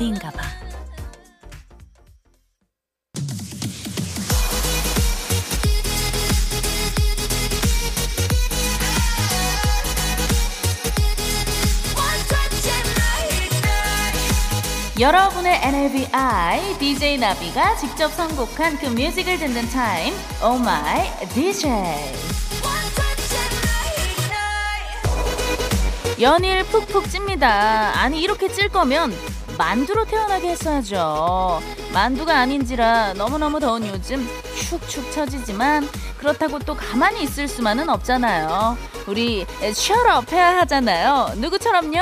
주말엔 나비인가 봐. 여러분의 NLBI DJ 나비가 직접 선곡한 그 뮤직을 듣는 타임. Oh my DJ. 연일 푹푹 찝니다. 아니 이렇게 찔 거면 만두로 태어나게 했어야죠. 만두가 아닌지라 너무너무 더운 요즘 축축 처지지만 그렇다고 또 가만히 있을 수만은 없잖아요. 우리 셔럽 해야 하잖아요. 누구처럼요?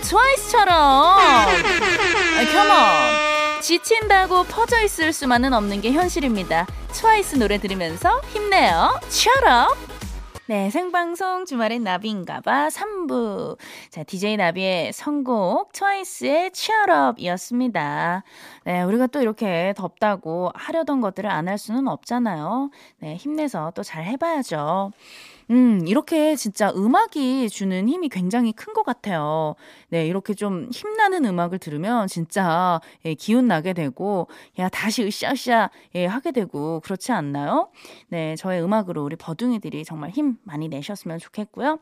트와이스처럼. 컴온. 지친다고 퍼져 있을 수만은 없는 게 현실입니다. 트와이스 노래 들으면서 힘내요. 셔럽. 네, 생방송 주말엔 나비인가봐 3부. 자, DJ 나비의 선곡 트와이스의 치얼업이었습니다. 네, 우리가 또 이렇게 덥다고 하려던 것들을 안 할 수는 없잖아요. 네, 힘내서 또 잘 해봐야죠. 음, 이렇게 진짜 음악이 주는 힘이 굉장히 큰 것 같아요. 네, 이렇게 좀 힘나는 음악을 들으면 진짜 예, 기운 나게 되고, 야, 다시 으쌰으쌰 예, 하게 되고, 그렇지 않나요? 네, 저의 음악으로 우리 버둥이들이 정말 힘 많이 내셨으면 좋겠고요.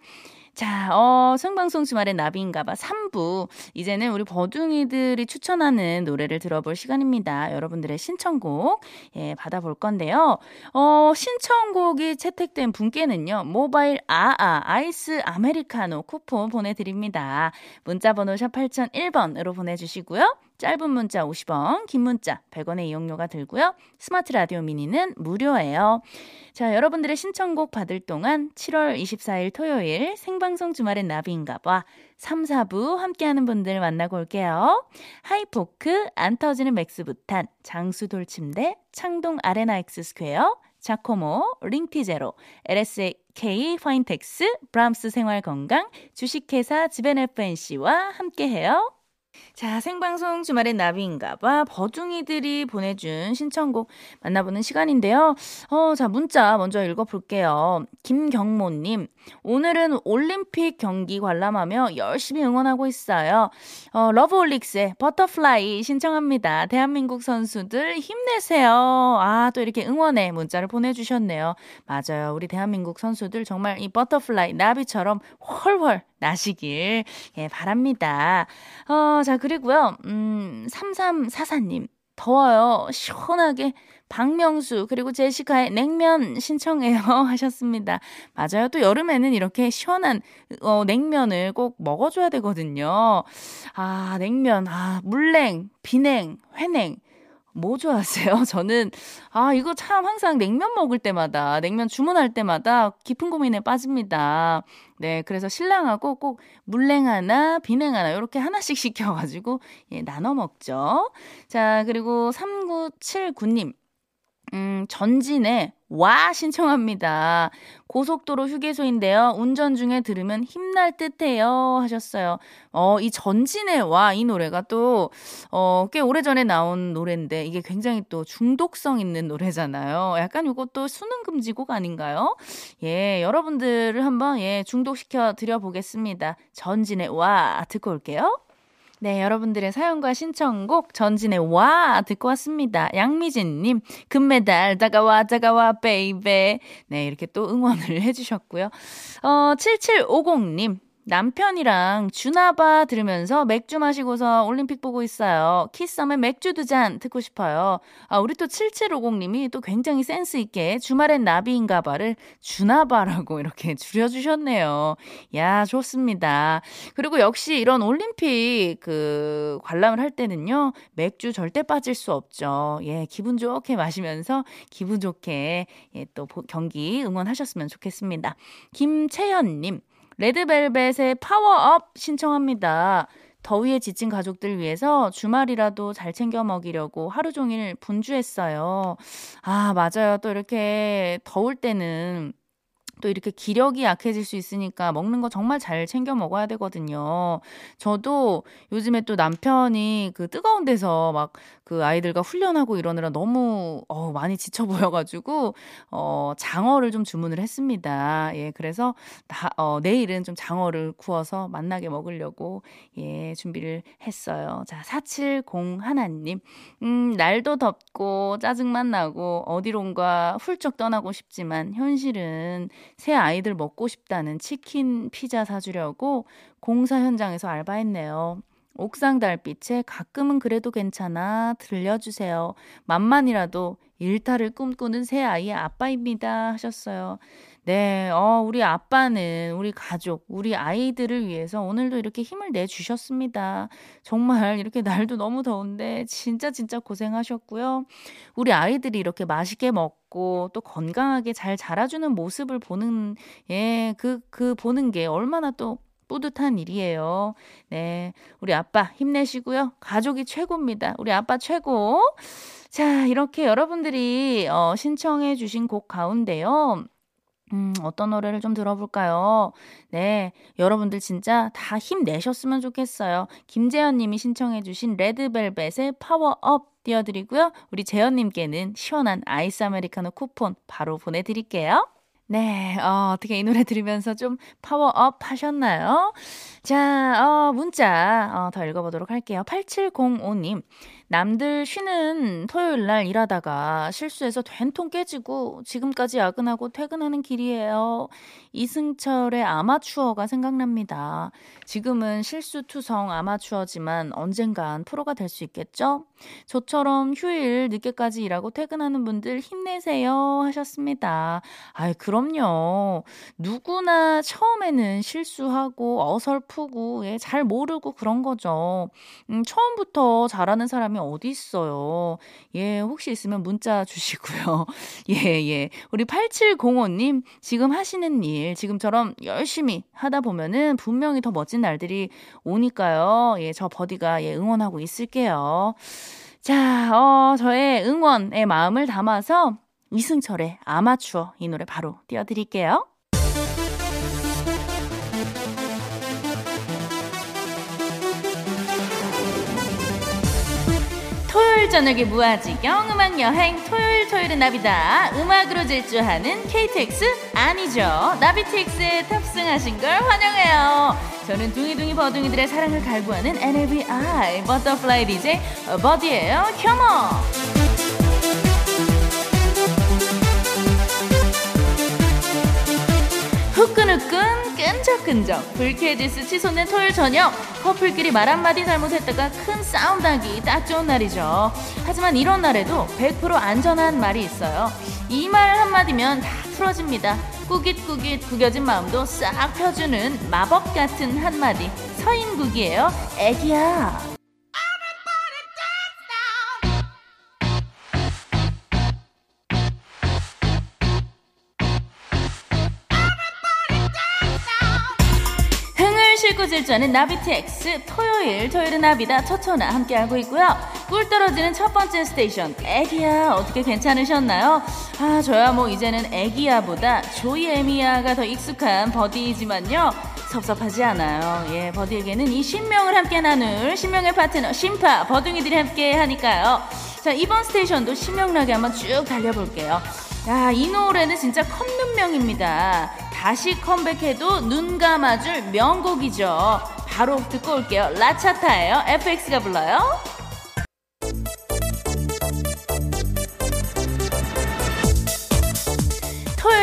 자, 어, 생방송 주말의 나비인가봐 3부. 이제는 우리 버둥이들이 추천하는 노래를 들어볼 시간입니다. 여러분들의 신청곡, 예, 받아볼 건데요. 어, 신청곡이 채택된 분께는요, 모바일 아아, 아이스 아메리카노 쿠폰 보내드립니다. 문자번호 샵 8001번으로 보내주시고요. 짧은 문자 50원, 긴 문자 100원의 이용료가 들고요. 스마트 라디오 미니는 무료예요. 자, 여러분들의 신청곡 받을 동안 7월 24일 토요일 생방송 주말엔 나비인가 봐 3, 4부 함께하는 분들 만나고 올게요. 하이포크, 안 터지는 맥스부탄, 장수 돌침대, 창동 아레나 엑스 스퀘어, 자코모, 링티제로, LSK 파인텍스, 브람스 생활건강, 주식회사 지벤FNC와 함께해요. 자, 생방송 주말의 나비인가봐 버둥이들이 보내준 신청곡 만나보는 시간인데요. 어, 자, 문자 먼저 읽어볼게요. 김경모님, 오늘은 올림픽 경기 관람하며 열심히 응원하고 있어요. 어, 러브홀릭스의 Butterfly 신청합니다. 대한민국 선수들 힘내세요. 아, 또 이렇게 응원의 문자를 보내주셨네요. 맞아요. 우리 대한민국 선수들 정말 이 butterfly, 나비처럼 훨훨 나시길 예, 바랍니다. 어, 자, 그리고요. 음, 3344님. 더워요. 시원하게 박명수 그리고 제시카의 냉면 신청해요 하셨습니다. 맞아요. 또 여름에는 이렇게 시원한 어, 냉면을 꼭 먹어줘야 되거든요. 아 냉면, 아 물냉, 비냉, 회냉 뭐 좋아하세요? 저는, 아, 이거 참 항상 냉면 먹을 때마다, 냉면 주문할 때마다 깊은 고민에 빠집니다. 네, 그래서 신랑하고 꼭 물냉 하나, 비냉 하나, 이렇게 하나씩 시켜가지고, 예, 나눠 먹죠. 자, 그리고 3979님. 음, 전진에 와 신청합니다. 고속도로 휴게소인데요. 운전 중에 들으면 힘날 듯해요 하셨어요. 어, 이 전진의 와 이 노래가 또 어, 꽤 오래전에 나온 노래인데 이게 굉장히 또 중독성 있는 노래잖아요. 약간 이것도 수능 금지곡 아닌가요? 예, 여러분들을 한번 예, 중독시켜 드려 보겠습니다. 전진의 와 듣고 올게요. 네, 여러분들의 사연과 신청곡 전진의 와 듣고 왔습니다. 양미진님 금메달 다가와 다가와 baby 네 이렇게 또 응원을 해주셨고요. 어 7750님 남편이랑 주나바 들으면서 맥주 마시고서 올림픽 보고 있어요. 키썸의 맥주 두 잔 듣고 싶어요. 아, 우리 또 7750님이 또 굉장히 센스있게 주말엔 나비인가봐를 주나바라고 이렇게 줄여주셨네요. 야, 좋습니다. 그리고 역시 이런 올림픽 그 관람을 할 때는요, 맥주 절대 빠질 수 없죠. 예, 기분 좋게 마시면서 기분 좋게 예, 또 경기 응원하셨으면 좋겠습니다. 김채연님, 레드벨벳의 파워업 신청합니다. 더위에 지친 가족들 위해서 주말이라도 잘 챙겨 먹이려고 하루 종일 분주했어요. 아, 맞아요. 또 이렇게 더울 때는 또 이렇게 기력이 약해질 수 있으니까 먹는 거 정말 잘 챙겨 먹어야 되거든요. 저도 요즘에 또 남편이 그 뜨거운 데서 막 그 아이들과 훈련하고 이러느라 너무 어 많이 지쳐 보여가지고 어 장어를 좀 주문을 했습니다. 예, 그래서 다, 어, 내일은 좀 장어를 구워서 맛나게 먹으려고 예 준비를 했어요. 자, 470 하나님, 음 날도 덥고 짜증만 나고 어디론가 훌쩍 떠나고 싶지만 현실은 새 아이들 먹고 싶다는 치킨 피자 사주려고 공사 현장에서 알바했네요. 옥상 달빛에 가끔은 그래도 괜찮아 들려주세요. 만만이라도 일탈을 꿈꾸는 새 아이의 아빠입니다. 하셨어요. 네, 어, 우리 아빠는 우리 가족, 우리 아이들을 위해서 오늘도 이렇게 힘을 내주셨습니다. 정말 이렇게 날도 너무 더운데 진짜 진짜 고생하셨고요. 우리 아이들이 이렇게 맛있게 먹고 또 건강하게 잘 자라주는 모습을 보는, 예, 그, 그 보는 게 얼마나 또 뿌듯한 일이에요. 네. 우리 아빠 힘내시고요. 가족이 최고입니다. 우리 아빠 최고. 자, 이렇게 여러분들이 어, 신청해 주신 곡 가운데요. 음, 어떤 노래를 좀 들어볼까요? 네, 여러분들 진짜 다 힘내셨으면 좋겠어요. 김재현 님이 신청해주신 레드벨벳의 파워업 띄워드리고요. 우리 재현 님께는 시원한 아이스 아메리카노 쿠폰 바로 보내드릴게요. 네, 어, 어떻게 이 노래 들으면서 좀 파워업 하셨나요? 자, 어, 문자, 어, 더 읽어보도록 할게요. 8705님. 남들 쉬는 토요일 날 일하다가 실수해서 된통 깨지고 지금까지 야근하고 퇴근하는 길이에요. 이승철의 아마추어가 생각납니다. 지금은 실수투성 아마추어지만 언젠간 프로가 될 수 있겠죠? 저처럼 휴일 늦게까지 일하고 퇴근하는 분들 힘내세요 하셨습니다. 아이, 그럼요. 누구나 처음에는 실수하고 어설프고, 예, 잘 모르고 그런 거죠. 음, 처음부터 잘하는 사람이 어디 있어요. 예, 혹시 있으면 문자 주시고요. 예, 예. 우리 8705님, 지금 하시는 일, 지금처럼 열심히 하다 보면은 분명히 더 멋진 날들이 오니까요. 예, 저 버디가 예, 응원하고 있을게요. 자, 어, 저의 응원의 마음을 담아서 이승철의 아마추어 이 노래 바로 띄워드릴게요. 토요일 저녁에 무아지경 음악 여행 토요일 토요일은 나비다. 음악으로 질주하는 KTX 아니죠? 나비TX에 탑승하신 걸 환영해요 저는 둥이둥이 버둥이들의 사랑을 갈구하는 NABI butterfly DJ 버디예요. 컴온 후끈후끈 끈적끈적 불쾌지수 치솟는 토요일 저녁 커플끼리 말 한마디 잘못했다가 큰 싸움 나기 딱 좋은 날이죠. 하지만 이런 날에도 100% 안전한 말이 있어요. 이 말 한마디면 다 풀어집니다 꾸깃꾸깃 구겨진 마음도 싹 펴주는 마법 같은 한마디. 서인국이에요. 애기야. 싣고 질주하는 나비TX 토요일 토요일은 나비다. 초초나 함께하고 있고요 꿀 떨어지는 첫 번째 스테이션 애기야 어떻게 괜찮으셨나요? 아 저야 뭐 이제는 애기야보다 조이에미야가 더 익숙한 버디이지만요 섭섭하지 않아요 예 버디에게는 이 신명을 함께 나눌 신명의 파트너 심파 버둥이들이 함께 하니까요 자 이번 스테이션도 신명나게 한번 쭉 달려볼게요 야, 이 노래는 진짜 컵눈명입니다. 다시 컴백해도 눈 감아줄 명곡이죠. 바로 듣고 올게요. 라차타예요. FX가 불러요.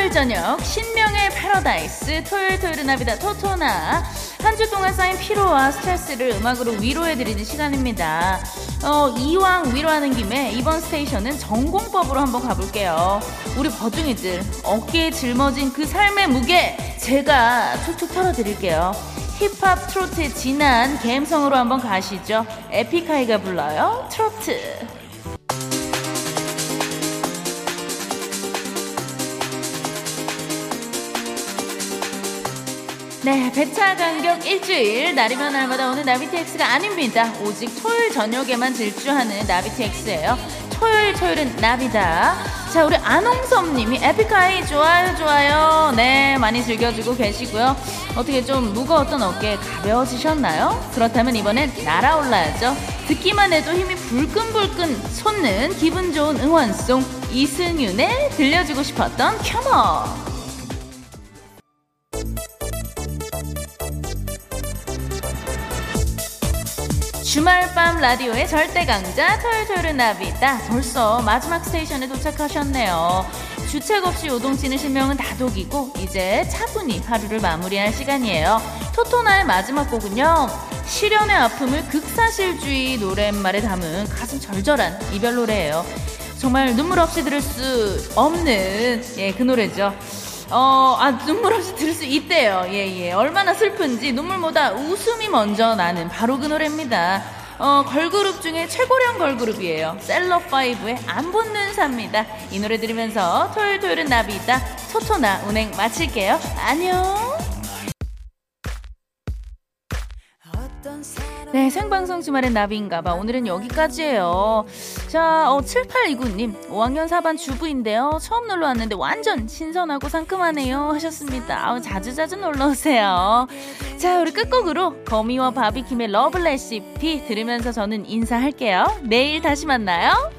토요일 저녁 신명의 패러다이스 토요일 토요일은 나비다 토토나 한 주 동안 쌓인 피로와 스트레스를 음악으로 위로해드리는 시간입니다. 어, 이왕 위로하는 김에 이번 스테이션은 정공법으로 한번 가볼게요. 우리 버둥이들 어깨에 짊어진 그 삶의 무게 제가 툭툭 털어드릴게요. 힙합 트로트의 진한 감성으로 한번 가시죠. 에픽하이가 불러요. 트로트. 네, 배차 간격 일주일, 날이면 날마다 오는 나비TX가 아닙니다. 오직 토요일 저녁에만 질주하는 나비TX예요. 토요일 토요일은 나비다. 자, 우리 안홍섭님이 에픽하이 좋아요, 좋아요. 네, 많이 즐겨주고 계시고요. 어떻게 좀 무거웠던 어깨 가벼워지셨나요? 그렇다면 이번엔 날아올라야죠. 듣기만 해도 힘이 불끈불끈 솟는 기분 좋은 응원송 이승윤의 들려주고 싶었던 켜머. 주말 밤 라디오의 절대 강자 토요일은 나비다. 벌써 마지막 스테이션에 도착하셨네요. 주책 없이 요동치는 신명은 다독이고 이제 차분히 하루를 마무리할 시간이에요. 토토나의 마지막 곡은요. 시련의 아픔을 극사실주의 노랫말에 담은 가슴 절절한 이별 노래예요. 정말 눈물 없이 들을 수 없는 예, 그 노래죠 어, 아, 눈물 없이 들을 수 있대요. 예, 예. 얼마나 슬픈지 눈물보다 웃음이 먼저 나는 바로 그 노래입니다. 어, 걸그룹 중에 최고령 걸그룹이에요. 셀럽5의 안 붙는 사입니다. 이 노래 들으면서 토요일 토요일은 나비 있다. 토토나 운행 마칠게요. 안녕. 네, 생방송 주말엔 나비인가봐. 오늘은 여기까지예요. 자, 어, 7829님, 5학년 4반 주부인데요. 처음 놀러 왔는데 완전 신선하고 상큼하네요. 하셨습니다. 아우, 자주자주 놀러 오세요. 자, 우리 끝곡으로 거미와 바비킴의 러블레시피 들으면서 저는 인사할게요. 내일 다시 만나요.